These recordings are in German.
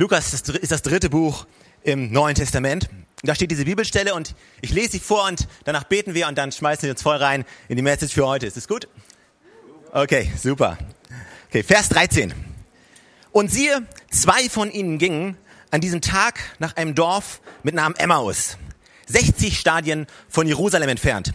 Lukas ist das dritte Buch im Neuen Testament. Da steht diese Bibelstelle und ich lese sie vor und danach beten wir und dann schmeißen wir uns voll rein in die Message für heute. Ist das gut? Okay, super. Okay, Vers 13. Und siehe, zwei von ihnen gingen an diesem Tag nach einem Dorf mit Namen Emmaus, 60 Stadien von Jerusalem entfernt.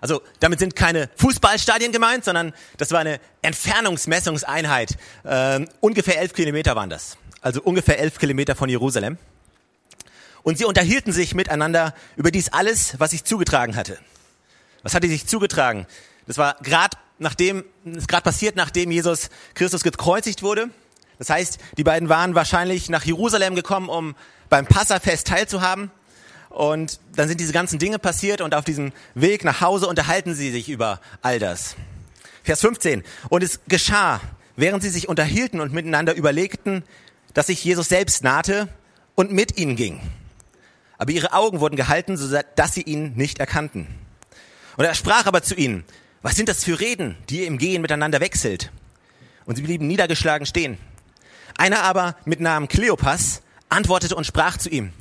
Also damit sind keine Fußballstadien gemeint, sondern das war eine Entfernungsmessungseinheit. Ähm, ungefähr elf Kilometer waren das. Also ungefähr elf Kilometer von Jerusalem. Und sie unterhielten sich miteinander über dies alles, was sich zugetragen hatte. Was hatte sich zugetragen? Das war gerade nachdem, ist gerade passiert, nachdem Jesus Christus gekreuzigt wurde. Das heißt, die beiden waren wahrscheinlich nach Jerusalem gekommen, um beim Passafest teilzuhaben. Und dann sind diese ganzen Dinge passiert und auf diesem Weg nach Hause unterhalten sie sich über all das. Vers 15. Und es geschah, während sie sich unterhielten und miteinander überlegten, dass sich Jesus selbst nahte und mit ihnen ging. Aber ihre Augen wurden gehalten, so dass sie ihn nicht erkannten. Und er sprach aber zu ihnen, was sind das für Reden, die ihr im Gehen miteinander wechselt? Und sie blieben niedergeschlagen stehen. Einer aber mit Namen Kleopas antwortete und sprach zu ihm,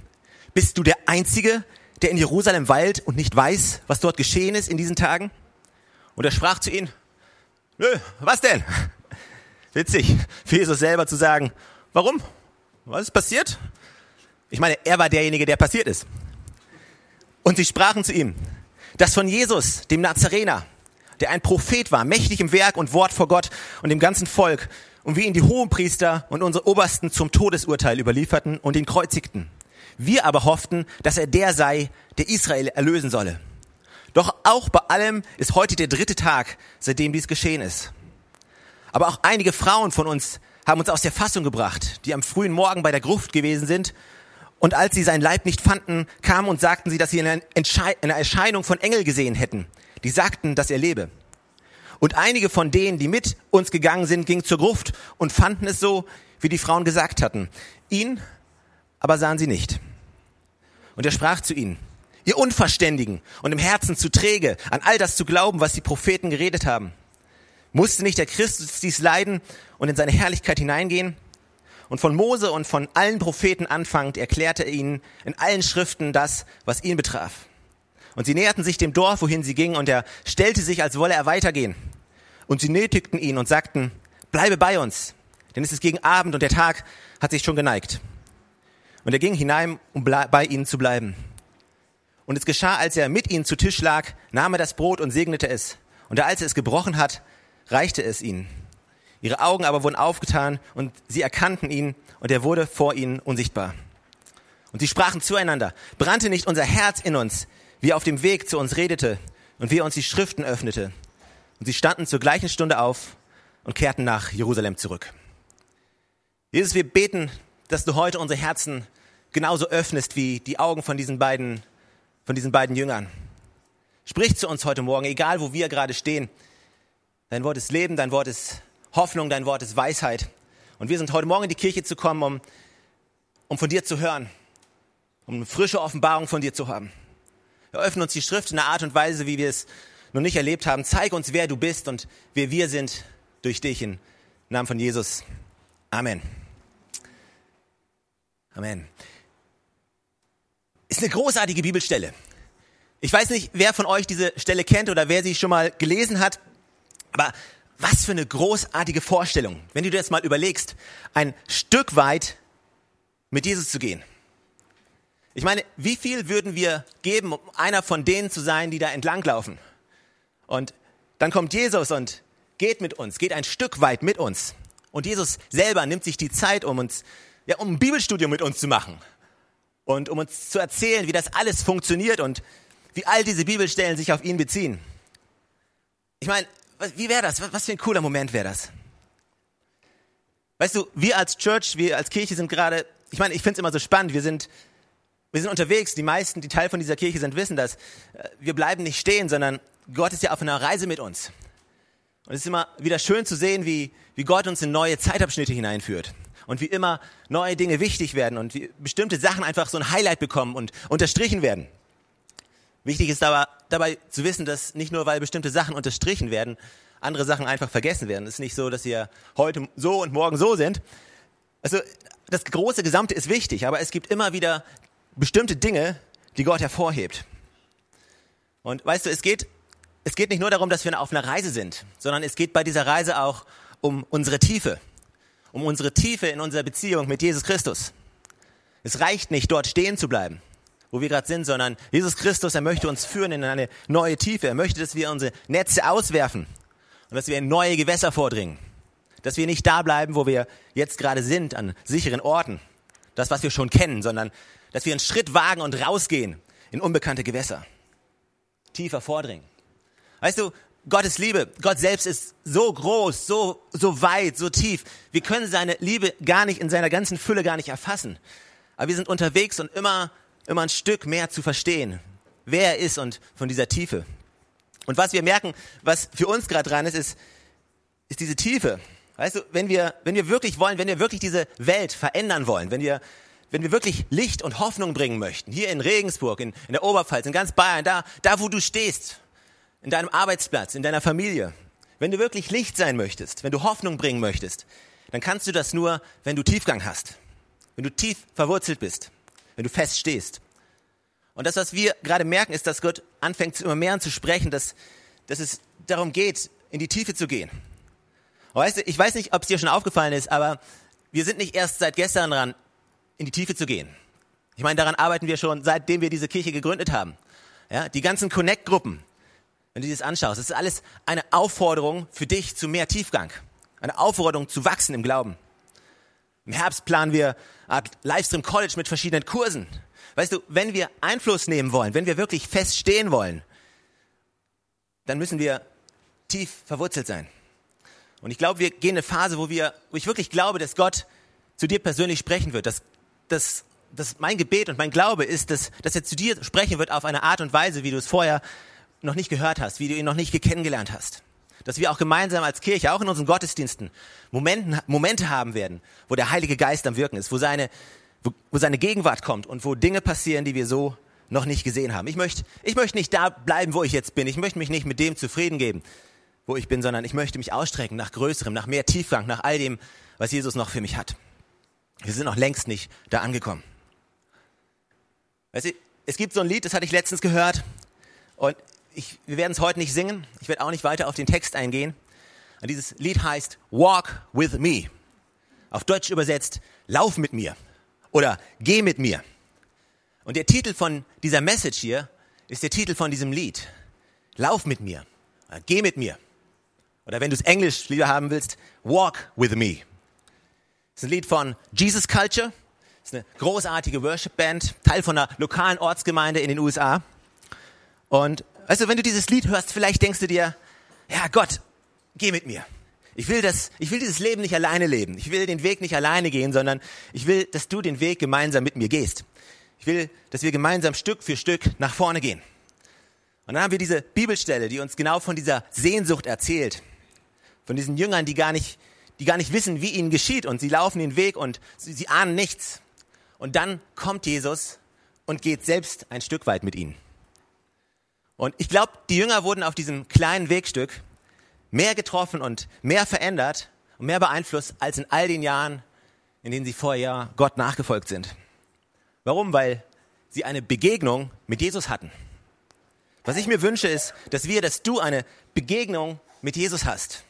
bist du der Einzige, der in Jerusalem weilt und nicht weiß, was dort geschehen ist in diesen Tagen? Und er sprach zu ihnen, nö, was denn? Witzig, für Jesus selber zu sagen, warum? Was ist passiert? Ich meine, er war derjenige, der passiert ist. Und sie sprachen zu ihm, dass von Jesus, dem Nazarener, der ein Prophet war, mächtig im Werk und Wort vor Gott und dem ganzen Volk, und wie ihn die Hohenpriester und unsere Obersten zum Todesurteil überlieferten und ihn kreuzigten. Wir aber hofften, dass er der sei, der Israel erlösen solle. Doch auch bei allem ist heute der dritte Tag, seitdem dies geschehen ist. Aber auch einige Frauen von uns haben uns aus der Fassung gebracht, die am frühen Morgen bei der Gruft gewesen sind. Und als sie seinen Leib nicht fanden, kamen und sagten sie, dass sie eine, eine Erscheinung von Engel gesehen hätten. Die sagten, dass er lebe. Und einige von denen, die mit uns gegangen sind, gingen zur Gruft und fanden es so, wie die Frauen gesagt hatten. Ihn aber sahen sie nicht. Und er sprach zu ihnen, ihr Unverständigen und im Herzen zu träge, an all das zu glauben, was die Propheten geredet haben. Musste nicht der Christus dies leiden und in seine Herrlichkeit hineingehen? Und von Mose und von allen Propheten anfangend erklärte er ihnen in allen Schriften das, was ihn betraf. Und sie näherten sich dem Dorf, wohin sie gingen, und er stellte sich, als wolle er weitergehen. Und sie nötigten ihn und sagten, bleibe bei uns, denn es ist gegen Abend und der Tag hat sich schon geneigt. Und er ging hinein, um bei ihnen zu bleiben. Und es geschah, als er mit ihnen zu Tisch lag, nahm er das Brot und segnete es. Und als er es gebrochen hat, reichte es ihnen. Ihre Augen aber wurden aufgetan und sie erkannten ihn und er wurde vor ihnen unsichtbar. Und sie sprachen zueinander, brannte nicht unser Herz in uns, wie er auf dem Weg zu uns redete und wie er uns die Schriften öffnete. Und sie standen zur gleichen Stunde auf und kehrten nach Jerusalem zurück. Jesus, wir beten, dass du heute unsere Herzen genauso öffnest wie die Augen von diesen beiden, von diesen beiden Jüngern. Sprich zu uns heute Morgen, egal wo wir gerade stehen. Dein Wort ist Leben, dein Wort ist Hoffnung, dein Wort ist Weisheit. Und wir sind heute Morgen in die Kirche zu kommen, um, um von dir zu hören, um eine frische Offenbarung von dir zu haben. Eröffne uns die Schrift in einer Art und Weise, wie wir es noch nicht erlebt haben. Zeig uns, wer du bist und wer wir sind durch dich. Im Namen von Jesus. Amen. Amen. Ist eine großartige Bibelstelle. Ich weiß nicht, wer von euch diese Stelle kennt oder wer sie schon mal gelesen hat, aber was für eine großartige Vorstellung, wenn du dir das mal überlegst, ein Stück weit mit Jesus zu gehen. Ich meine, wie viel würden wir geben, um einer von denen zu sein, die da entlanglaufen? Und dann kommt Jesus und geht mit uns, geht ein Stück weit mit uns. Und Jesus selber nimmt sich die Zeit, um uns ja, um ein Bibelstudium mit uns zu machen und um uns zu erzählen, wie das alles funktioniert und wie all diese Bibelstellen sich auf ihn beziehen. Ich meine, wie wäre das? Was für ein cooler Moment wäre das? Weißt du, wir als Church, wir als Kirche sind gerade, ich meine, ich finde es immer so spannend, wir sind, wir sind unterwegs, die meisten, die Teil von dieser Kirche sind, wissen das. Äh, wir bleiben nicht stehen, sondern Gott ist ja auf einer Reise mit uns. Und es ist immer wieder schön zu sehen, wie, wie Gott uns in neue Zeitabschnitte hineinführt und wie immer neue Dinge wichtig werden und wie bestimmte Sachen einfach so ein Highlight bekommen und unterstrichen werden. Wichtig ist aber dabei zu wissen, dass nicht nur weil bestimmte Sachen unterstrichen werden, andere Sachen einfach vergessen werden. Es ist nicht so, dass sie heute so und morgen so sind. Also das große Gesamte ist wichtig, aber es gibt immer wieder bestimmte Dinge, die Gott hervorhebt. Und weißt du, es geht, es geht nicht nur darum, dass wir auf einer Reise sind, sondern es geht bei dieser Reise auch um unsere Tiefe, um unsere Tiefe in unserer Beziehung mit Jesus Christus. Es reicht nicht, dort stehen zu bleiben, wo wir gerade sind, sondern Jesus Christus, er möchte uns führen in eine neue Tiefe. Er möchte, dass wir unsere Netze auswerfen und dass wir in neue Gewässer vordringen. Dass wir nicht da bleiben, wo wir jetzt gerade sind, an sicheren Orten. Das, was wir schon kennen, sondern dass wir einen Schritt wagen und rausgehen in unbekannte Gewässer. Tiefer vordringen. Weißt du, Gottes Liebe, Gott selbst ist so groß, so, so weit, so tief. Wir können seine Liebe gar nicht in seiner ganzen Fülle gar nicht erfassen. Aber wir sind unterwegs und immer, immer ein Stück mehr zu verstehen, wer er ist und von dieser Tiefe. Und was wir merken, was für uns gerade dran ist, ist, ist diese Tiefe. Weißt du, wenn wir, wenn wir wirklich wollen, wenn wir wirklich diese Welt verändern wollen, wenn wir, wenn wir wirklich Licht und Hoffnung bringen möchten, hier in Regensburg, in, in der Oberpfalz, in ganz Bayern, da, da wo du stehst, in deinem Arbeitsplatz, in deiner Familie, wenn du wirklich Licht sein möchtest, wenn du Hoffnung bringen möchtest, dann kannst du das nur, wenn du Tiefgang hast, wenn du tief verwurzelt bist, wenn du fest stehst. Und das, was wir gerade merken, ist, dass Gott anfängt, immer mehr zu sprechen, dass, dass es darum geht, in die Tiefe zu gehen. Weißt du, ich weiß nicht, ob es dir schon aufgefallen ist, aber wir sind nicht erst seit gestern dran, in die Tiefe zu gehen. Ich meine, daran arbeiten wir schon, seitdem wir diese Kirche gegründet haben. Ja, die ganzen Connect-Gruppen, wenn du dir das anschaust, das ist alles eine Aufforderung für dich zu mehr Tiefgang. Eine Aufforderung zu wachsen im Glauben. Im Herbst planen wir Art Livestream College mit verschiedenen Kursen. Weißt du, wenn wir Einfluss nehmen wollen, wenn wir wirklich fest stehen wollen, dann müssen wir tief verwurzelt sein. Und ich glaube, wir gehen eine Phase, wo wir, wo ich wirklich glaube, dass Gott zu dir persönlich sprechen wird. Dass, dass, dass mein Gebet und mein Glaube ist, dass, dass er zu dir sprechen wird auf eine Art und Weise, wie du es vorher noch nicht gehört hast, wie du ihn noch nicht kennengelernt hast. Dass wir auch gemeinsam als Kirche, auch in unseren Gottesdiensten, Momenten, Momente haben werden, wo der Heilige Geist am Wirken ist, wo seine, wo, wo seine Gegenwart kommt und wo Dinge passieren, die wir so noch nicht gesehen haben. Ich möchte, ich möchte nicht da bleiben, wo ich jetzt bin. Ich möchte mich nicht mit dem zufrieden geben, wo ich bin, sondern ich möchte mich ausstrecken nach Größerem, nach mehr Tiefgang, nach all dem, was Jesus noch für mich hat. Wir sind noch längst nicht da angekommen. Weißt du, es gibt so ein Lied, das hatte ich letztens gehört und ich, wir werden es heute nicht singen. Ich werde auch nicht weiter auf den Text eingehen. Und dieses Lied heißt Walk with me. Auf Deutsch übersetzt, lauf mit mir oder geh mit mir. Und der Titel von dieser Message hier ist der Titel von diesem Lied. Lauf mit mir, geh mit mir. Oder wenn du es Englisch lieber haben willst, walk with me. Das ist ein Lied von Jesus Culture. Das ist eine großartige Worship-Band, Teil von einer lokalen Ortsgemeinde in den USA. Und weißt du, wenn du dieses Lied hörst, vielleicht denkst du dir, ja Gott, geh mit mir. Ich will das, ich will dieses Leben nicht alleine leben. Ich will den Weg nicht alleine gehen, sondern ich will, dass du den Weg gemeinsam mit mir gehst. Ich will, dass wir gemeinsam Stück für Stück nach vorne gehen. Und dann haben wir diese Bibelstelle, die uns genau von dieser Sehnsucht erzählt. Von diesen Jüngern, die gar nicht, die gar nicht wissen, wie ihnen geschieht und sie laufen den Weg und sie, sie ahnen nichts. Und dann kommt Jesus und geht selbst ein Stück weit mit ihnen. Und ich glaube, die Jünger wurden auf diesem kleinen Wegstück mehr getroffen und mehr verändert und mehr beeinflusst als in all den Jahren, in denen sie vorher Gott nachgefolgt sind. Warum? Weil sie eine Begegnung mit Jesus hatten. Was ich mir wünsche ist, dass wir, dass du eine Begegnung mit Jesus hast.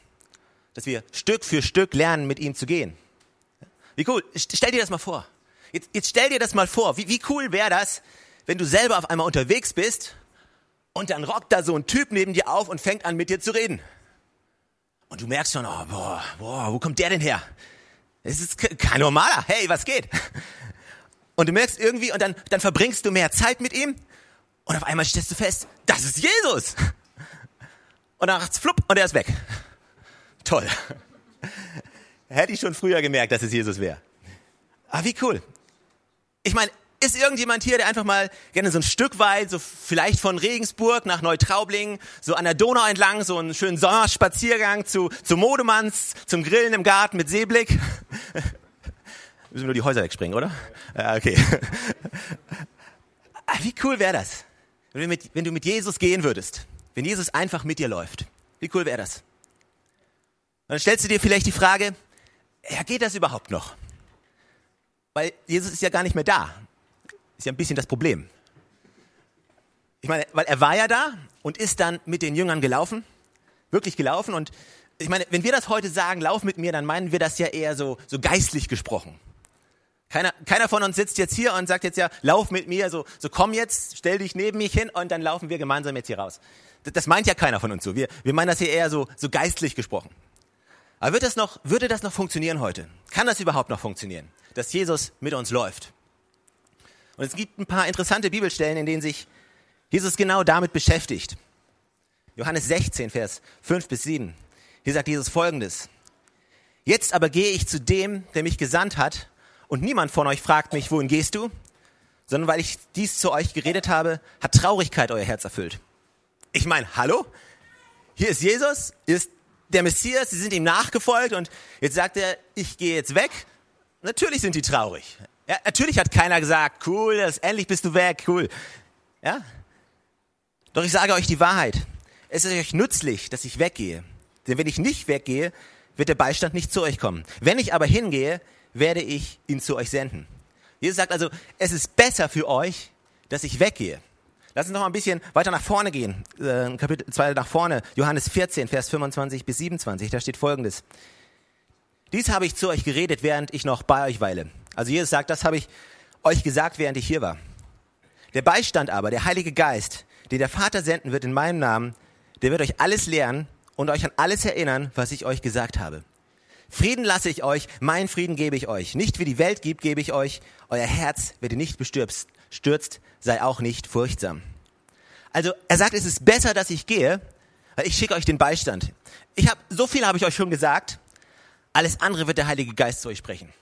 Dass wir Stück für Stück lernen, mit ihm zu gehen. Wie cool. Stell dir das mal vor. Jetzt, jetzt stell dir das mal vor. Wie, wie cool wäre das, wenn du selber auf einmal unterwegs bist und dann rockt da so ein Typ neben dir auf und fängt an, mit dir zu reden. Und du merkst schon, oh, boah, boah, wo kommt der denn her? Es ist kein normaler. Hey, was geht? Und du merkst irgendwie, und dann, dann verbringst du mehr Zeit mit ihm. Und auf einmal stellst du fest, das ist Jesus. Und dann macht's flupp und er ist weg. Toll. Hätte ich schon früher gemerkt, dass es Jesus wäre. Aber wie cool. Ich meine, ist irgendjemand hier, der einfach mal gerne so ein Stück weit, so vielleicht von Regensburg nach Neutraubling, so an der Donau entlang, so einen schönen Sommerspaziergang zu, zu Modemanns, zum Grillen im Garten mit Seeblick? Müssen wir nur die Häuser wegspringen, oder? Ja, okay. Ah, wie cool wäre das, wenn du, mit, wenn du mit Jesus gehen würdest? Wenn Jesus einfach mit dir läuft. Wie cool wäre das? Und dann stellst du dir vielleicht die Frage, ja, geht das überhaupt noch? Weil Jesus ist ja gar nicht mehr da. Ist ja ein bisschen das Problem. Ich meine, weil er war ja da und ist dann mit den Jüngern gelaufen, wirklich gelaufen. Und ich meine, wenn wir das heute sagen, lauf mit mir, dann meinen wir das ja eher so, so geistlich gesprochen. Keiner, keiner von uns sitzt jetzt hier und sagt jetzt ja, lauf mit mir, so, so komm jetzt, stell dich neben mich hin und dann laufen wir gemeinsam jetzt hier raus. Das, das meint ja keiner von uns so. Wir, wir meinen das hier eher so, so geistlich gesprochen. Aber wird das noch, würde das noch funktionieren heute? Kann das überhaupt noch funktionieren, dass Jesus mit uns läuft? Und es gibt ein paar interessante Bibelstellen, in denen sich Jesus genau damit beschäftigt. Johannes 16, Vers 5 bis 7. Hier sagt Jesus folgendes. Jetzt aber gehe ich zu dem, der mich gesandt hat und niemand von euch fragt mich, wohin gehst du? Sondern weil ich dies zu euch geredet habe, hat Traurigkeit euer Herz erfüllt. Ich meine, hallo? Hier ist Jesus, ist der Messias, sie sind ihm nachgefolgt und jetzt sagt er, ich gehe jetzt weg. Natürlich sind die traurig. Ja, natürlich hat keiner gesagt, cool, das, endlich bist du weg, cool. Ja? Doch ich sage euch die Wahrheit. Es ist euch nützlich, dass ich weggehe. Denn wenn ich nicht weggehe, wird der Beistand nicht zu euch kommen. Wenn ich aber hingehe, werde ich ihn zu euch senden. Jesus sagt also, es ist besser für euch, dass ich weggehe. Lass uns noch mal ein bisschen weiter nach vorne gehen. Äh, Kapitel 2 nach vorne. Johannes 14, Vers 25 bis 27. Da steht folgendes. Dies habe ich zu euch geredet, während ich noch bei euch weile. Also Jesus sagt, das habe ich euch gesagt, während ich hier war. Der Beistand aber, der Heilige Geist, den der Vater senden wird in meinem Namen, der wird euch alles lehren und euch an alles erinnern, was ich euch gesagt habe. Frieden lasse ich euch, mein Frieden gebe ich euch. Nicht wie die Welt gibt, gebe ich euch. Euer Herz werde nicht bestürzt, stürzt, sei auch nicht furchtsam. Also er sagt, es ist besser, dass ich gehe, weil ich schicke euch den Beistand. Ich habe so viel habe ich euch schon gesagt. Alles andere wird der Heilige Geist zu euch sprechen.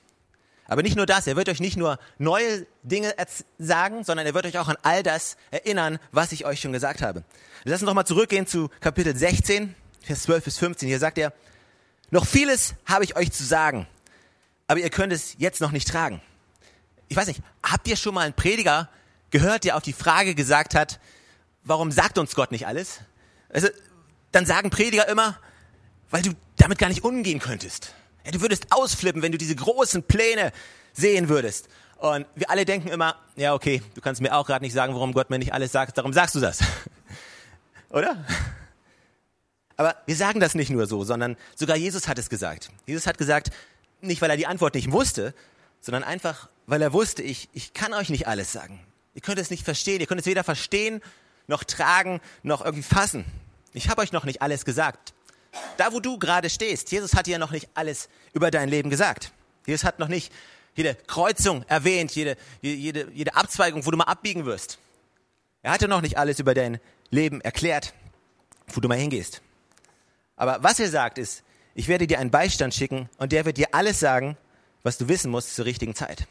Aber nicht nur das, er wird euch nicht nur neue Dinge sagen, sondern er wird euch auch an all das erinnern, was ich euch schon gesagt habe. Lass uns nochmal zurückgehen zu Kapitel 16, Vers 12 bis 15. Hier sagt er, noch vieles habe ich euch zu sagen, aber ihr könnt es jetzt noch nicht tragen. Ich weiß nicht, habt ihr schon mal einen Prediger gehört, der auf die Frage gesagt hat, warum sagt uns Gott nicht alles? Also, dann sagen Prediger immer, weil du damit gar nicht umgehen könntest. Du würdest ausflippen, wenn du diese großen Pläne sehen würdest. Und wir alle denken immer, ja, okay, du kannst mir auch gerade nicht sagen, warum Gott mir nicht alles sagt, darum sagst du das. Oder? Aber wir sagen das nicht nur so, sondern sogar Jesus hat es gesagt. Jesus hat gesagt, nicht weil er die Antwort nicht wusste, sondern einfach, weil er wusste, ich, ich kann euch nicht alles sagen. Ihr könnt es nicht verstehen, ihr könnt es weder verstehen, noch tragen, noch irgendwie fassen. Ich habe euch noch nicht alles gesagt. Da, wo du gerade stehst, Jesus hat dir noch nicht alles über dein Leben gesagt. Jesus hat noch nicht jede Kreuzung erwähnt, jede, jede, jede Abzweigung, wo du mal abbiegen wirst. Er hatte noch nicht alles über dein Leben erklärt, wo du mal hingehst. Aber was er sagt ist, ich werde dir einen Beistand schicken und der wird dir alles sagen, was du wissen musst zur richtigen Zeit.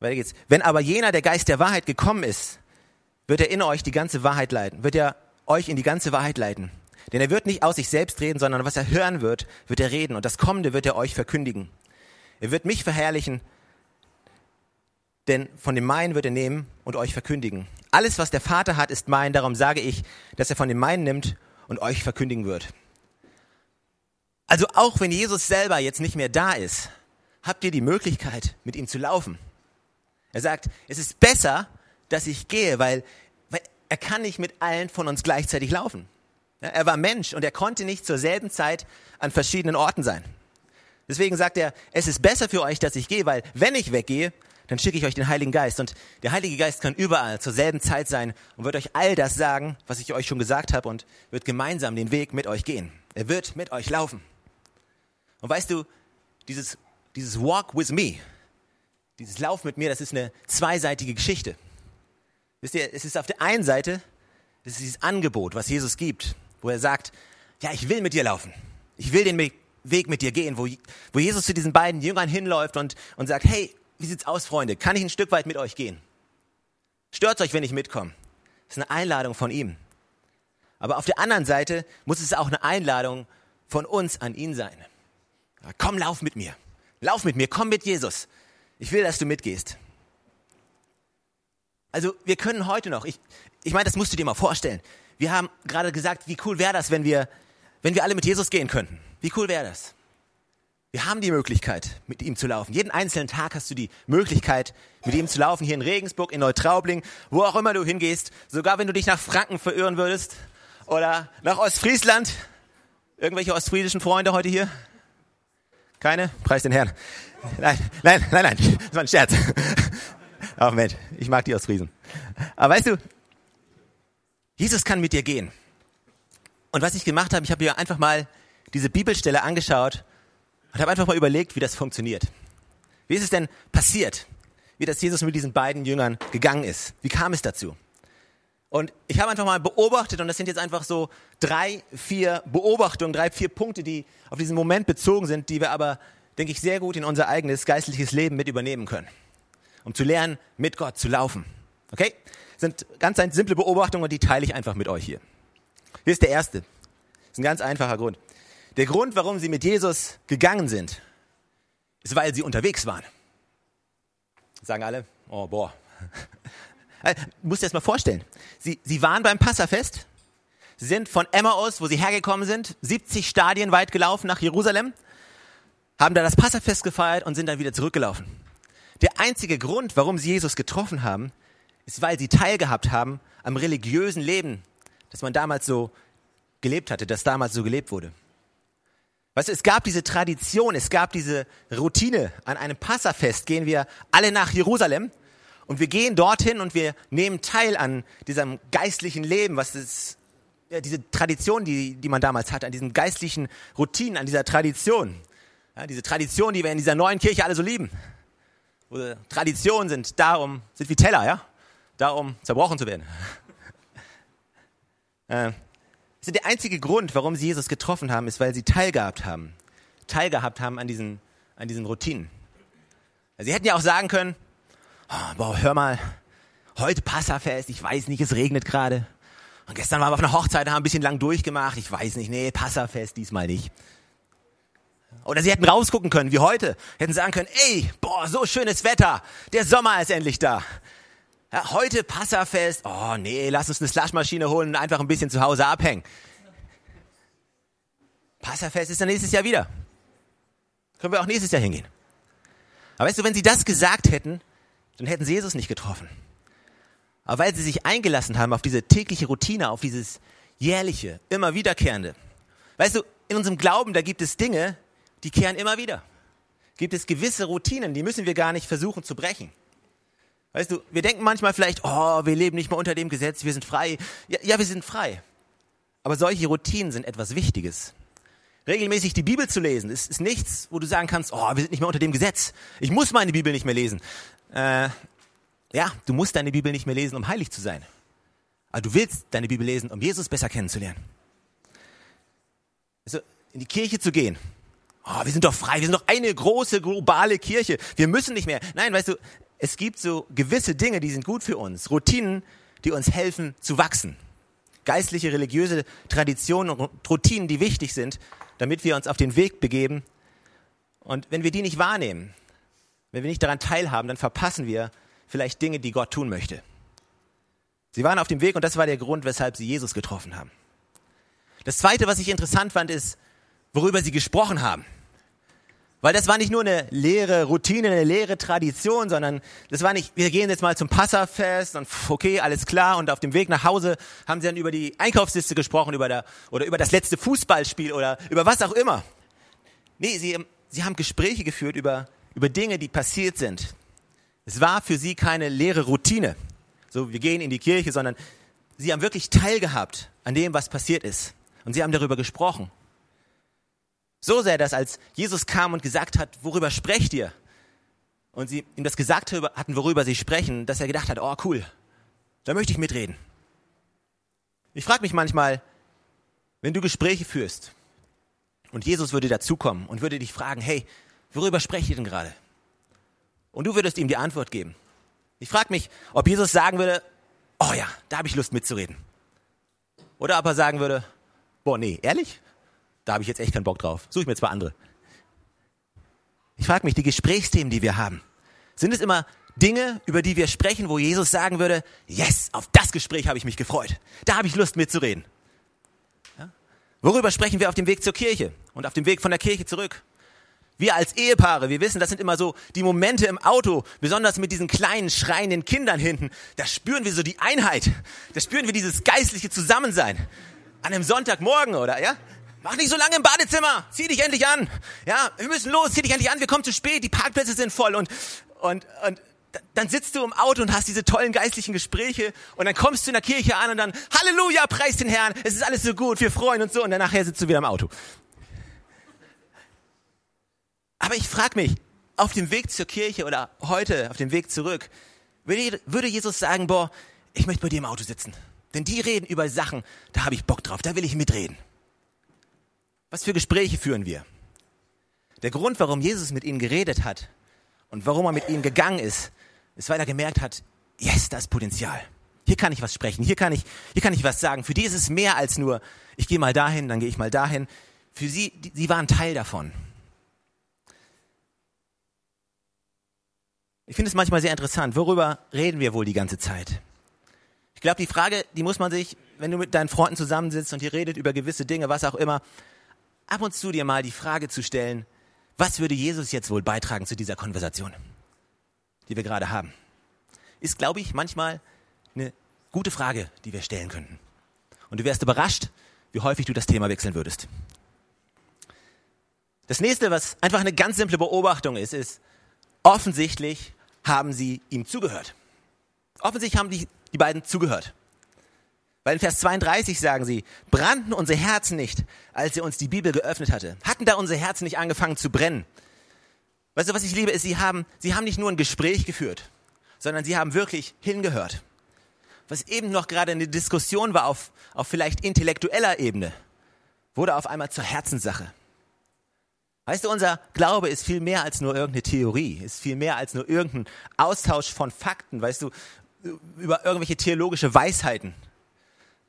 Weiter geht's. Wenn aber jener, der Geist der Wahrheit gekommen ist, wird er in euch die ganze Wahrheit leiten, wird er euch in die ganze Wahrheit leiten. Denn er wird nicht aus sich selbst reden, sondern was er hören wird, wird er reden und das Kommende wird er euch verkündigen. Er wird mich verherrlichen, denn von dem meinen wird er nehmen und euch verkündigen. Alles, was der Vater hat, ist mein, darum sage ich, dass er von dem meinen nimmt und euch verkündigen wird. Also auch wenn Jesus selber jetzt nicht mehr da ist, habt ihr die Möglichkeit, mit ihm zu laufen. Er sagt, es ist besser, dass ich gehe, weil, weil er kann nicht mit allen von uns gleichzeitig laufen. Ja, er war Mensch und er konnte nicht zur selben Zeit an verschiedenen Orten sein. Deswegen sagt er, es ist besser für euch, dass ich gehe, weil wenn ich weggehe, dann schicke ich euch den Heiligen Geist. Und der Heilige Geist kann überall zur selben Zeit sein und wird euch all das sagen, was ich euch schon gesagt habe und wird gemeinsam den Weg mit euch gehen. Er wird mit euch laufen. Und weißt du, dieses, dieses Walk with me, dieses Lauf mit mir, das ist eine zweiseitige Geschichte. Wisst ihr, es ist auf der einen Seite, es ist dieses Angebot, was Jesus gibt, wo er sagt, ja, ich will mit dir laufen. Ich will den Weg mit dir gehen, wo, wo Jesus zu diesen beiden Jüngern hinläuft und, und sagt, hey, wie sieht's aus, Freunde? Kann ich ein Stück weit mit euch gehen? Stört euch, wenn ich mitkomme? Das ist eine Einladung von ihm. Aber auf der anderen Seite muss es auch eine Einladung von uns an ihn sein. Komm, lauf mit mir. Lauf mit mir, komm mit Jesus. Ich will, dass du mitgehst. Also wir können heute noch, ich, ich meine, das musst du dir mal vorstellen. Wir haben gerade gesagt, wie cool wäre das, wenn wir, wenn wir alle mit Jesus gehen könnten. Wie cool wäre das? Wir haben die Möglichkeit, mit ihm zu laufen. Jeden einzelnen Tag hast du die Möglichkeit, mit ihm zu laufen. Hier in Regensburg, in Neutraubling, wo auch immer du hingehst. Sogar wenn du dich nach Franken verirren würdest oder nach Ostfriesland. Irgendwelche ostfriesischen Freunde heute hier? Keine? Preis den Herrn. Nein, nein, nein, nein. Das war ein Scherz. Ach Mensch, ich mag die Ostfriesen. Aber weißt du, Jesus kann mit dir gehen. Und was ich gemacht habe, ich habe mir einfach mal diese Bibelstelle angeschaut und habe einfach mal überlegt, wie das funktioniert. Wie ist es denn passiert, wie das Jesus mit diesen beiden Jüngern gegangen ist? Wie kam es dazu? Und ich habe einfach mal beobachtet, und das sind jetzt einfach so drei, vier Beobachtungen, drei, vier Punkte, die auf diesen Moment bezogen sind, die wir aber, denke ich, sehr gut in unser eigenes geistliches Leben mit übernehmen können. Um zu lernen, mit Gott zu laufen. Okay? Sind ganz simple Beobachtungen und die teile ich einfach mit euch hier. Hier ist der erste. Das ist ein ganz einfacher Grund. Der Grund, warum sie mit Jesus gegangen sind, ist, weil sie unterwegs waren. Sagen alle, oh boah. Du musst dir das mal vorstellen. Sie, sie waren beim Passafest. Sind von Emmaus, wo sie hergekommen sind, 70 Stadien weit gelaufen nach Jerusalem, haben da das Passafest gefeiert und sind dann wieder zurückgelaufen. Der einzige Grund, warum sie Jesus getroffen haben, ist, weil sie teilgehabt haben am religiösen Leben, das man damals so gelebt hatte, das damals so gelebt wurde. Weißt du, es gab diese Tradition, es gab diese Routine. An einem Passafest gehen wir alle nach Jerusalem und wir gehen dorthin und wir nehmen teil an diesem geistlichen Leben, was ist, ja, diese Tradition, die, die man damals hatte, an diesen geistlichen Routinen, an dieser Tradition. Ja, diese Tradition, die wir in dieser neuen Kirche alle so lieben. Wo Traditionen sind darum, sind wie Teller, ja? Darum zerbrochen zu werden. äh, der einzige Grund, warum sie Jesus getroffen haben, ist, weil sie teilgehabt haben. Teilgehabt haben an diesen, an diesen Routinen. Also sie hätten ja auch sagen können, oh, boah, hör mal, heute Passafest, ich weiß nicht, es regnet gerade. Und gestern waren wir auf einer Hochzeit, haben ein bisschen lang durchgemacht, ich weiß nicht, nee, Passafest diesmal nicht. Oder sie hätten rausgucken können, wie heute. Hätten sagen können, ey, boah, so schönes Wetter, der Sommer ist endlich da. Ja, heute Passafest. Oh nee, lass uns eine Slushmaschine holen und einfach ein bisschen zu Hause abhängen. Passafest ist dann nächstes Jahr wieder. Können wir auch nächstes Jahr hingehen. Aber weißt du, wenn sie das gesagt hätten, dann hätten sie Jesus nicht getroffen. Aber weil sie sich eingelassen haben auf diese tägliche Routine, auf dieses jährliche, immer wiederkehrende. Weißt du, in unserem Glauben, da gibt es Dinge, die kehren immer wieder. Gibt es gewisse Routinen, die müssen wir gar nicht versuchen zu brechen. Weißt du, wir denken manchmal vielleicht, oh, wir leben nicht mehr unter dem Gesetz, wir sind frei. Ja, ja, wir sind frei. Aber solche Routinen sind etwas Wichtiges. Regelmäßig die Bibel zu lesen, ist, ist nichts, wo du sagen kannst, oh, wir sind nicht mehr unter dem Gesetz. Ich muss meine Bibel nicht mehr lesen. Äh, ja, du musst deine Bibel nicht mehr lesen, um heilig zu sein. Aber du willst deine Bibel lesen, um Jesus besser kennenzulernen. Also in die Kirche zu gehen. Oh, wir sind doch frei, wir sind doch eine große globale Kirche. Wir müssen nicht mehr. Nein, weißt du, es gibt so gewisse Dinge, die sind gut für uns, Routinen, die uns helfen zu wachsen. Geistliche, religiöse Traditionen und Routinen, die wichtig sind, damit wir uns auf den Weg begeben. Und wenn wir die nicht wahrnehmen, wenn wir nicht daran teilhaben, dann verpassen wir vielleicht Dinge, die Gott tun möchte. Sie waren auf dem Weg und das war der Grund, weshalb sie Jesus getroffen haben. Das Zweite, was ich interessant fand, ist, worüber sie gesprochen haben. Weil das war nicht nur eine leere Routine, eine leere Tradition, sondern das war nicht, wir gehen jetzt mal zum Passafest und okay, alles klar. Und auf dem Weg nach Hause haben sie dann über die Einkaufsliste gesprochen, über der, oder über das letzte Fußballspiel oder über was auch immer. Nee, sie, sie haben Gespräche geführt über, über Dinge, die passiert sind. Es war für sie keine leere Routine. So, wir gehen in die Kirche, sondern sie haben wirklich teilgehabt an dem, was passiert ist. Und sie haben darüber gesprochen. So sehr, dass als Jesus kam und gesagt hat, worüber sprecht ihr? Und sie ihm das gesagt hatten, worüber sie sprechen, dass er gedacht hat, oh cool, da möchte ich mitreden. Ich frage mich manchmal, wenn du Gespräche führst und Jesus würde dazukommen und würde dich fragen, hey, worüber sprecht ihr denn gerade? Und du würdest ihm die Antwort geben. Ich frage mich, ob Jesus sagen würde, oh ja, da habe ich Lust mitzureden. Oder ob er sagen würde, boah, nee, ehrlich? Da habe ich jetzt echt keinen Bock drauf. Suche ich mir zwei andere. Ich frage mich, die Gesprächsthemen, die wir haben, sind es immer Dinge, über die wir sprechen, wo Jesus sagen würde, yes, auf das Gespräch habe ich mich gefreut. Da habe ich Lust mitzureden. Ja? Worüber sprechen wir auf dem Weg zur Kirche und auf dem Weg von der Kirche zurück? Wir als Ehepaare, wir wissen, das sind immer so die Momente im Auto, besonders mit diesen kleinen, schreienden Kindern hinten. Da spüren wir so die Einheit. Da spüren wir dieses geistliche Zusammensein. An einem Sonntagmorgen, oder, ja? Mach nicht so lange im Badezimmer. Zieh dich endlich an. Ja, wir müssen los. Zieh dich endlich an. Wir kommen zu spät. Die Parkplätze sind voll und, und, und dann sitzt du im Auto und hast diese tollen geistlichen Gespräche und dann kommst du in der Kirche an und dann Halleluja, preis den Herrn, es ist alles so gut, wir freuen uns so und dann sitzt du wieder im Auto. Aber ich frage mich, auf dem Weg zur Kirche oder heute auf dem Weg zurück, würde Jesus sagen, boah, ich möchte bei dir im Auto sitzen. Denn die reden über Sachen, da habe ich Bock drauf, da will ich mitreden. Was für Gespräche führen wir? Der Grund, warum Jesus mit ihnen geredet hat und warum er mit ihnen gegangen ist, ist, weil er gemerkt hat, yes, da ist Potenzial. Hier kann ich was sprechen, hier kann ich, hier kann ich was sagen. Für die ist es mehr als nur, ich gehe mal dahin, dann gehe ich mal dahin. Für sie, die, sie waren Teil davon. Ich finde es manchmal sehr interessant, worüber reden wir wohl die ganze Zeit? Ich glaube, die Frage, die muss man sich, wenn du mit deinen Freunden zusammensitzt und ihr redet über gewisse Dinge, was auch immer, ab und zu dir mal die Frage zu stellen, was würde Jesus jetzt wohl beitragen zu dieser Konversation, die wir gerade haben? Ist, glaube ich, manchmal eine gute Frage, die wir stellen könnten. Und du wärst überrascht, wie häufig du das Thema wechseln würdest. Das nächste, was einfach eine ganz simple Beobachtung ist, ist, offensichtlich haben sie ihm zugehört. Offensichtlich haben die, die beiden zugehört. Weil in Vers 32 sagen sie, brannten unsere Herzen nicht, als er uns die Bibel geöffnet hatte. Hatten da unsere Herzen nicht angefangen zu brennen? Weißt du, was ich liebe, ist, sie haben, sie haben nicht nur ein Gespräch geführt, sondern sie haben wirklich hingehört. Was eben noch gerade eine Diskussion war auf, auf vielleicht intellektueller Ebene, wurde auf einmal zur Herzenssache. Weißt du, unser Glaube ist viel mehr als nur irgendeine Theorie, ist viel mehr als nur irgendein Austausch von Fakten, weißt du, über irgendwelche theologische Weisheiten.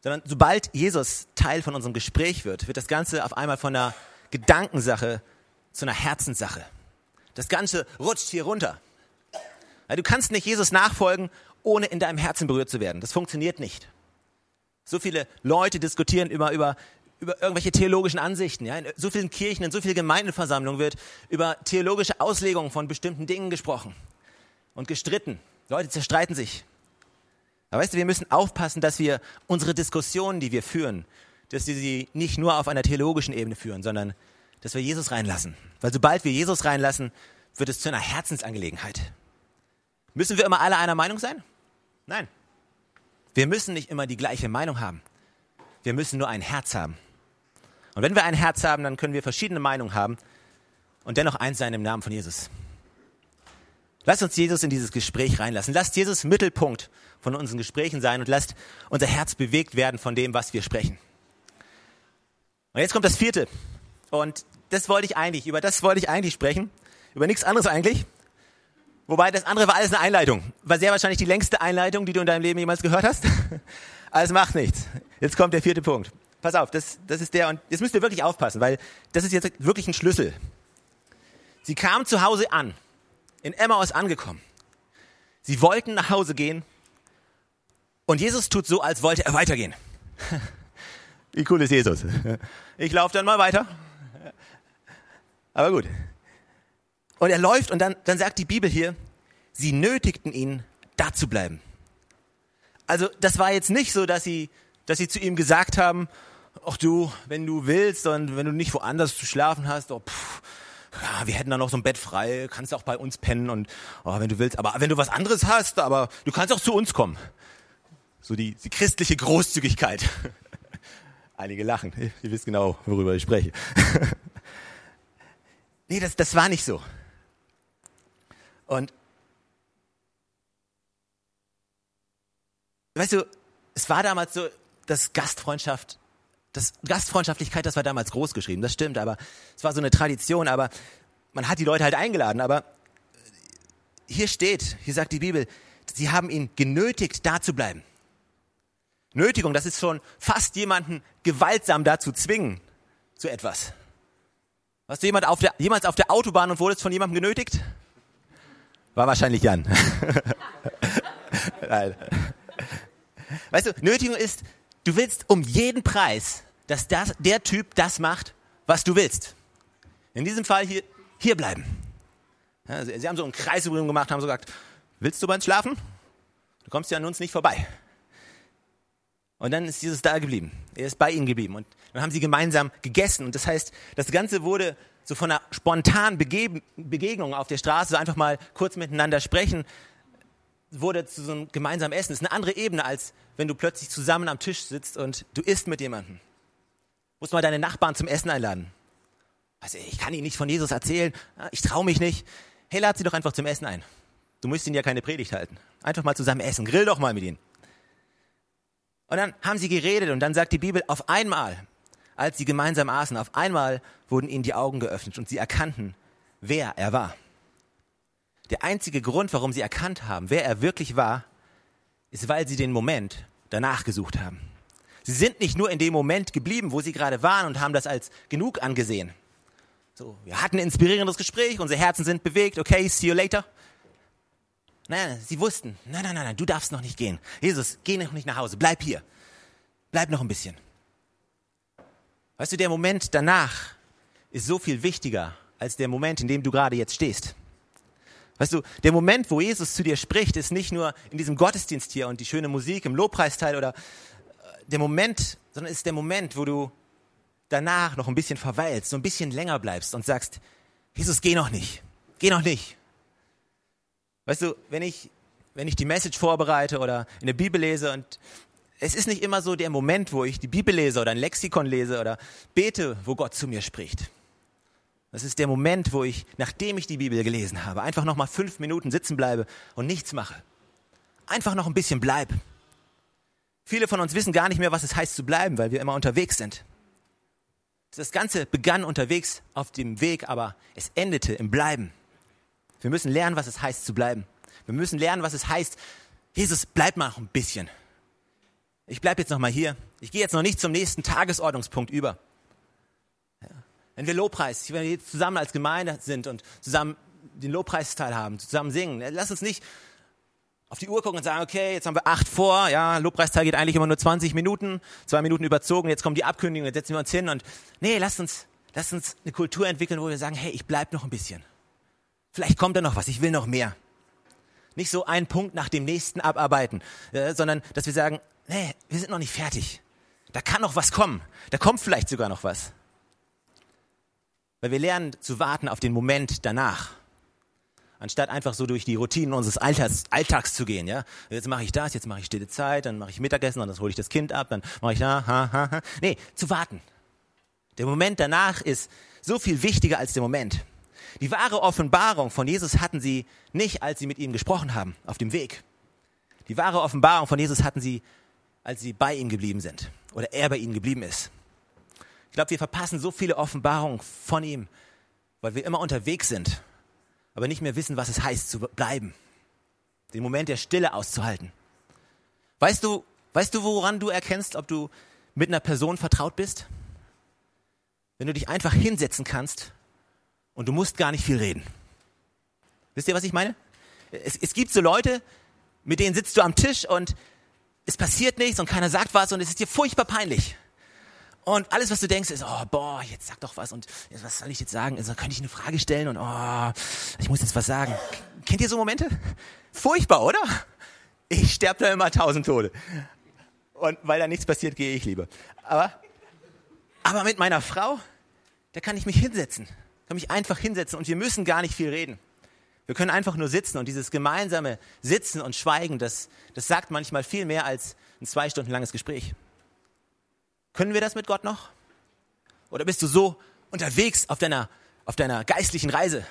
Sondern sobald Jesus Teil von unserem Gespräch wird, wird das Ganze auf einmal von einer Gedankensache zu einer Herzenssache. Das Ganze rutscht hier runter. Du kannst nicht Jesus nachfolgen, ohne in deinem Herzen berührt zu werden. Das funktioniert nicht. So viele Leute diskutieren immer über über irgendwelche theologischen Ansichten. Ja? In so vielen Kirchen, in so vielen Gemeindeversammlungen wird über theologische Auslegungen von bestimmten Dingen gesprochen und gestritten. Leute zerstreiten sich. Aber weißt du, wir müssen aufpassen, dass wir unsere Diskussionen, die wir führen, dass wir sie nicht nur auf einer theologischen Ebene führen, sondern dass wir Jesus reinlassen. Weil sobald wir Jesus reinlassen, wird es zu einer Herzensangelegenheit. Müssen wir immer alle einer Meinung sein? Nein. Wir müssen nicht immer die gleiche Meinung haben. Wir müssen nur ein Herz haben. Und wenn wir ein Herz haben, dann können wir verschiedene Meinungen haben und dennoch eins sein im Namen von Jesus. Lasst uns Jesus in dieses Gespräch reinlassen. Lasst Jesus Mittelpunkt von unseren Gesprächen sein und lasst unser Herz bewegt werden von dem, was wir sprechen. Und jetzt kommt das vierte. Und das wollte ich eigentlich, über das wollte ich eigentlich sprechen. Über nichts anderes eigentlich. Wobei das andere war alles eine Einleitung. War sehr wahrscheinlich die längste Einleitung, die du in deinem Leben jemals gehört hast. Also macht nichts. Jetzt kommt der vierte Punkt pass auf, das, das ist der, und jetzt müsst ihr wirklich aufpassen, weil das ist jetzt wirklich ein Schlüssel. Sie kamen zu Hause an, in Emmaus angekommen. Sie wollten nach Hause gehen und Jesus tut so, als wollte er weitergehen. Wie cool ist Jesus? Ich laufe dann mal weiter. Aber gut. Und er läuft und dann, dann sagt die Bibel hier, sie nötigten ihn, da zu bleiben. Also das war jetzt nicht so, dass sie, dass sie zu ihm gesagt haben, ach du, wenn du willst und wenn du nicht woanders zu schlafen hast, oh, pff, ja, wir hätten da noch so ein Bett frei, kannst auch bei uns pennen und oh, wenn du willst, aber wenn du was anderes hast, aber du kannst auch zu uns kommen. So die, die christliche Großzügigkeit. Einige lachen, ihr wisst genau, worüber ich spreche. nee, das, das war nicht so. Und weißt du, es war damals so, dass Gastfreundschaft das Gastfreundschaftlichkeit, das war damals groß geschrieben, das stimmt, aber es war so eine Tradition, aber man hat die Leute halt eingeladen, aber hier steht, hier sagt die Bibel, sie haben ihn genötigt, da zu bleiben. Nötigung, das ist schon fast jemanden gewaltsam dazu zwingen zu etwas. Warst du jemand auf der, jemals auf der Autobahn und wurdest von jemandem genötigt? War wahrscheinlich Jan. Nein. Weißt du, Nötigung ist, Du willst um jeden Preis, dass das, der Typ das macht, was du willst. In diesem Fall hier hier bleiben. Ja, sie, sie, haben so einen Kreis gemacht, haben so gesagt, willst du bei uns schlafen? Du kommst ja an uns nicht vorbei. Und dann ist Jesus da geblieben. Er ist bei ihnen geblieben. Und dann haben sie gemeinsam gegessen. Und das heißt, das Ganze wurde so von einer spontanen Begegnung auf der Straße, einfach mal kurz miteinander sprechen, wurde zu so einem gemeinsamen Essen. Das ist eine andere Ebene, als wenn du plötzlich zusammen am Tisch sitzt und du isst mit jemandem. Du musst mal deine Nachbarn zum Essen einladen. Also ich kann ihnen nicht von Jesus erzählen, ich traue mich nicht. Hey, lad sie doch einfach zum Essen ein. Du musst ihnen ja keine Predigt halten. Einfach mal zusammen essen, grill doch mal mit ihnen. Und dann haben sie geredet und dann sagt die Bibel, auf einmal, als sie gemeinsam aßen, auf einmal wurden ihnen die Augen geöffnet und sie erkannten, wer er war. Der einzige Grund, warum sie erkannt haben, wer er wirklich war, ist, weil sie den Moment danach gesucht haben. Sie sind nicht nur in dem Moment geblieben, wo sie gerade waren und haben das als genug angesehen. So, wir hatten ein inspirierendes Gespräch, unsere Herzen sind bewegt, okay, see you later. Nein, sie wussten, nein, nein, nein, nein, du darfst noch nicht gehen. Jesus, geh noch nicht nach Hause, bleib hier. Bleib noch ein bisschen. Weißt du, der Moment danach ist so viel wichtiger als der Moment, in dem du gerade jetzt stehst. Weißt du, der Moment, wo Jesus zu dir spricht, ist nicht nur in diesem Gottesdienst hier und die schöne Musik im Lobpreisteil oder äh, der Moment, sondern ist der Moment, wo du danach noch ein bisschen verweilst, so ein bisschen länger bleibst und sagst, Jesus, geh noch nicht, geh noch nicht. Weißt du, wenn ich, wenn ich die Message vorbereite oder in der Bibel lese und es ist nicht immer so der Moment, wo ich die Bibel lese oder ein Lexikon lese oder bete, wo Gott zu mir spricht. Das ist der Moment, wo ich, nachdem ich die Bibel gelesen habe, einfach noch mal fünf Minuten sitzen bleibe und nichts mache. Einfach noch ein bisschen bleibe. Viele von uns wissen gar nicht mehr, was es heißt zu bleiben, weil wir immer unterwegs sind. Das Ganze begann unterwegs auf dem Weg, aber es endete im Bleiben. Wir müssen lernen, was es heißt zu bleiben. Wir müssen lernen, was es heißt, Jesus, bleib mal noch ein bisschen. Ich bleib jetzt noch mal hier. Ich gehe jetzt noch nicht zum nächsten Tagesordnungspunkt über. Wenn wir Lobpreis, wenn wir zusammen als Gemeinde sind und zusammen den Lobpreisteil haben, zusammen singen, lass uns nicht auf die Uhr gucken und sagen, okay, jetzt haben wir acht vor, ja, Lobpreisteil geht eigentlich immer nur 20 Minuten, zwei Minuten überzogen, jetzt kommt die Abkündigung, jetzt setzen wir uns hin und nee, lass uns, lass uns eine Kultur entwickeln, wo wir sagen, hey, ich bleib noch ein bisschen. Vielleicht kommt da noch was, ich will noch mehr. Nicht so einen Punkt nach dem nächsten abarbeiten, äh, sondern dass wir sagen, nee, wir sind noch nicht fertig. Da kann noch was kommen. Da kommt vielleicht sogar noch was. Weil wir lernen zu warten auf den Moment danach. Anstatt einfach so durch die Routinen unseres Alltags, Alltags zu gehen, ja. Jetzt mache ich das, jetzt mache ich stille Zeit, dann mache ich Mittagessen, dann hole ich das Kind ab, dann mache ich da, ha, ha, ha. Nee, zu warten. Der Moment danach ist so viel wichtiger als der Moment. Die wahre Offenbarung von Jesus hatten sie nicht, als sie mit ihm gesprochen haben, auf dem Weg. Die wahre Offenbarung von Jesus hatten sie, als sie bei ihm geblieben sind oder er bei ihnen geblieben ist. Ich glaube, wir verpassen so viele Offenbarungen von ihm, weil wir immer unterwegs sind, aber nicht mehr wissen, was es heißt zu bleiben. Den Moment der Stille auszuhalten. Weißt du, weißt du, woran du erkennst, ob du mit einer Person vertraut bist? Wenn du dich einfach hinsetzen kannst und du musst gar nicht viel reden. Wisst ihr, was ich meine? Es, es gibt so Leute, mit denen sitzt du am Tisch und es passiert nichts und keiner sagt was und es ist dir furchtbar peinlich. Und alles, was du denkst, ist, oh, boah, jetzt sag doch was und was soll ich jetzt sagen? Also, könnte ich eine Frage stellen und oh, ich muss jetzt was sagen. Kennt ihr so Momente? Furchtbar, oder? Ich sterbe da immer tausend Tode. Und weil da nichts passiert, gehe ich lieber. Aber, aber mit meiner Frau, da kann ich mich hinsetzen. Kann mich einfach hinsetzen und wir müssen gar nicht viel reden. Wir können einfach nur sitzen und dieses gemeinsame Sitzen und Schweigen, das, das sagt manchmal viel mehr als ein zwei Stunden langes Gespräch. Können wir das mit Gott noch? Oder bist du so unterwegs auf deiner, auf deiner geistlichen Reise?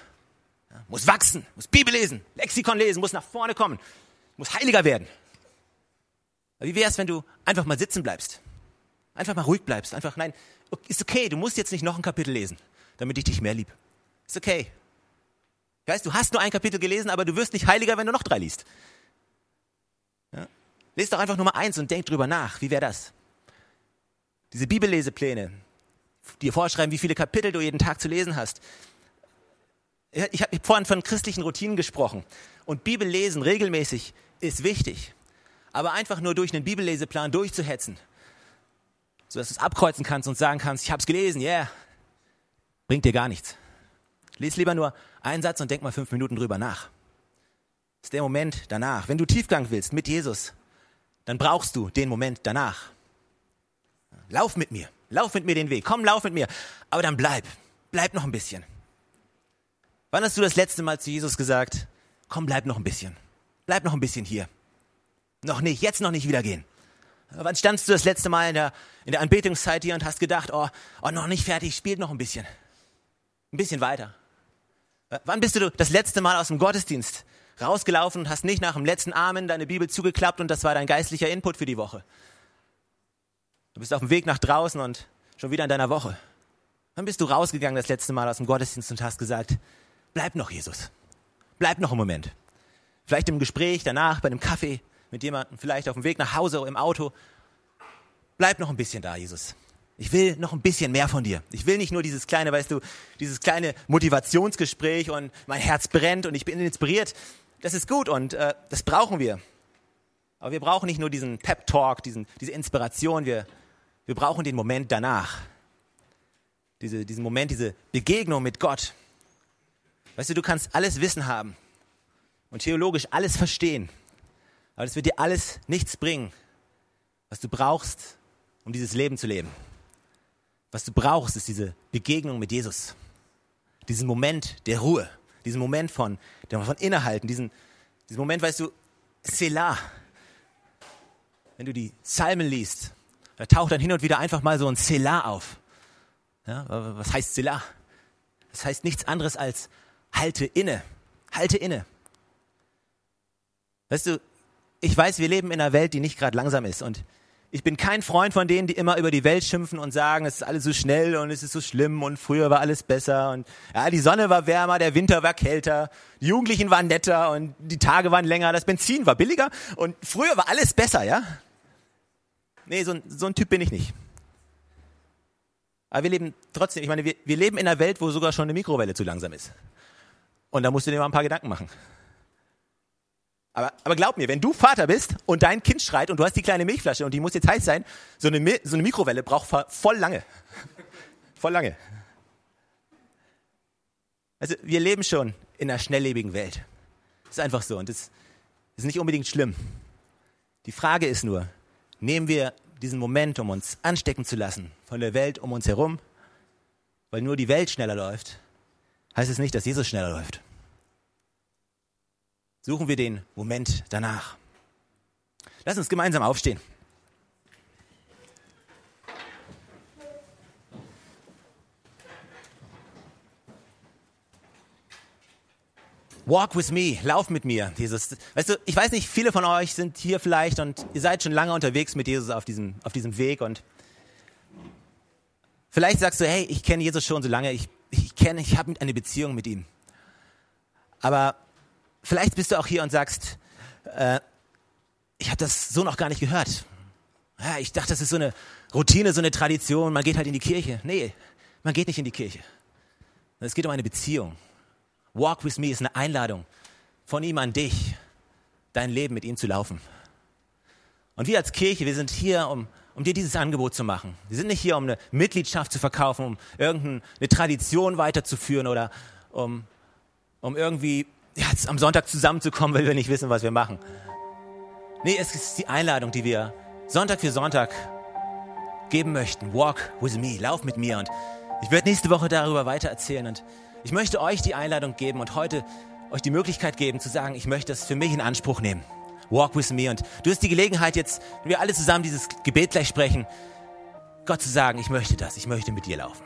Ja, muss wachsen, muss Bibel lesen, Lexikon lesen, muss nach vorne kommen, muss heiliger werden. wie wäre es, wenn du einfach mal sitzen bleibst? Einfach mal ruhig bleibst. Einfach, nein, ist okay, du musst jetzt nicht noch ein Kapitel lesen, damit ich dich mehr lieb. Ist okay. Ich du hast nur ein Kapitel gelesen, aber du wirst nicht heiliger, wenn du noch drei liest. Ja? Lies doch einfach Nummer eins und denk drüber nach. Wie wäre das? Diese Bibellesepläne, die dir vorschreiben, wie viele Kapitel du jeden Tag zu lesen hast. Ich habe vorhin von christlichen Routinen gesprochen. Und Bibellesen regelmäßig ist wichtig. Aber einfach nur durch einen Bibelleseplan durchzuhetzen, sodass du es abkreuzen kannst und sagen kannst, ich habe es gelesen, yeah, bringt dir gar nichts. Lies lieber nur einen Satz und denk mal fünf Minuten drüber nach. Das ist der Moment danach. Wenn du Tiefgang willst mit Jesus, dann brauchst du den Moment danach. Lauf mit mir, lauf mit mir den Weg, komm, lauf mit mir. Aber dann bleib, bleib noch ein bisschen. Wann hast du das letzte Mal zu Jesus gesagt, komm, bleib noch ein bisschen, bleib noch ein bisschen hier. Noch nicht, jetzt noch nicht wieder gehen. Wann standst du das letzte Mal in der, in der Anbetungszeit hier und hast gedacht, oh, oh, noch nicht fertig, spielt noch ein bisschen. Ein bisschen weiter. Wann bist du das letzte Mal aus dem Gottesdienst rausgelaufen und hast nicht nach dem letzten Amen deine Bibel zugeklappt und das war dein geistlicher Input für die Woche? Du bist auf dem Weg nach draußen und schon wieder in deiner Woche. Wann bist du rausgegangen das letzte Mal aus dem Gottesdienst und hast gesagt, bleib noch, Jesus. Bleib noch einen Moment. Vielleicht im Gespräch, danach, bei einem Kaffee mit jemandem, vielleicht auf dem Weg nach Hause im Auto. Bleib noch ein bisschen da, Jesus. Ich will noch ein bisschen mehr von dir. Ich will nicht nur dieses kleine, weißt du, dieses kleine Motivationsgespräch und mein Herz brennt und ich bin inspiriert. Das ist gut und äh, das brauchen wir. Aber wir brauchen nicht nur diesen Pep Talk, diesen, diese Inspiration. Wir, wir brauchen den Moment danach. Diese, diesen Moment, diese Begegnung mit Gott. Weißt du, du kannst alles Wissen haben und theologisch alles verstehen. Aber das wird dir alles nichts bringen, was du brauchst, um dieses Leben zu leben. Was du brauchst, ist diese Begegnung mit Jesus. Diesen Moment der Ruhe, diesen Moment von, von Innehalten, diesen, diesen Moment, weißt du, Selah. Wenn du die Psalmen liest, da taucht dann hin und wieder einfach mal so ein Selah auf. Ja, was heißt Selah? Das heißt nichts anderes als halte inne, halte inne. Weißt du, ich weiß, wir leben in einer Welt, die nicht gerade langsam ist und ich bin kein Freund von denen, die immer über die Welt schimpfen und sagen, es ist alles so schnell und es ist so schlimm und früher war alles besser und ja, die Sonne war wärmer, der Winter war kälter, die Jugendlichen waren netter und die Tage waren länger, das Benzin war billiger und früher war alles besser, ja? Nee, so, so ein Typ bin ich nicht. Aber wir leben trotzdem, ich meine, wir, wir leben in einer Welt, wo sogar schon eine Mikrowelle zu langsam ist. Und da musst du dir mal ein paar Gedanken machen. Aber, aber glaub mir, wenn du Vater bist und dein Kind schreit und du hast die kleine Milchflasche und die muss jetzt heiß sein, so eine, so eine Mikrowelle braucht voll lange. voll lange. Also wir leben schon in einer schnelllebigen Welt. Das ist einfach so und das ist nicht unbedingt schlimm. Die Frage ist nur, nehmen wir diesen Moment, um uns anstecken zu lassen von der Welt um uns herum, weil nur die Welt schneller läuft, heißt es nicht, dass Jesus schneller läuft suchen wir den Moment danach. Lass uns gemeinsam aufstehen. Walk with me, lauf mit mir, Jesus. Weißt du, ich weiß nicht, viele von euch sind hier vielleicht und ihr seid schon lange unterwegs mit Jesus auf diesem, auf diesem Weg und vielleicht sagst du, hey, ich kenne Jesus schon so lange, ich, ich kenne, ich habe eine Beziehung mit ihm. Aber Vielleicht bist du auch hier und sagst, äh, ich habe das so noch gar nicht gehört. Ja, ich dachte, das ist so eine Routine, so eine Tradition, man geht halt in die Kirche. Nee, man geht nicht in die Kirche. Es geht um eine Beziehung. Walk with me ist eine Einladung von ihm an dich, dein Leben mit ihm zu laufen. Und wir als Kirche, wir sind hier, um, um dir dieses Angebot zu machen. Wir sind nicht hier, um eine Mitgliedschaft zu verkaufen, um irgendeine Tradition weiterzuführen oder um, um irgendwie jetzt am Sonntag zusammenzukommen, weil wir nicht wissen, was wir machen. Nee, es ist die Einladung, die wir Sonntag für Sonntag geben möchten. Walk with me, lauf mit mir. Und ich werde nächste Woche darüber weiter erzählen. Und ich möchte euch die Einladung geben und heute euch die Möglichkeit geben, zu sagen, ich möchte das für mich in Anspruch nehmen. Walk with me. Und du hast die Gelegenheit jetzt, wenn wir alle zusammen dieses Gebet gleich sprechen, Gott zu sagen, ich möchte das, ich möchte mit dir laufen.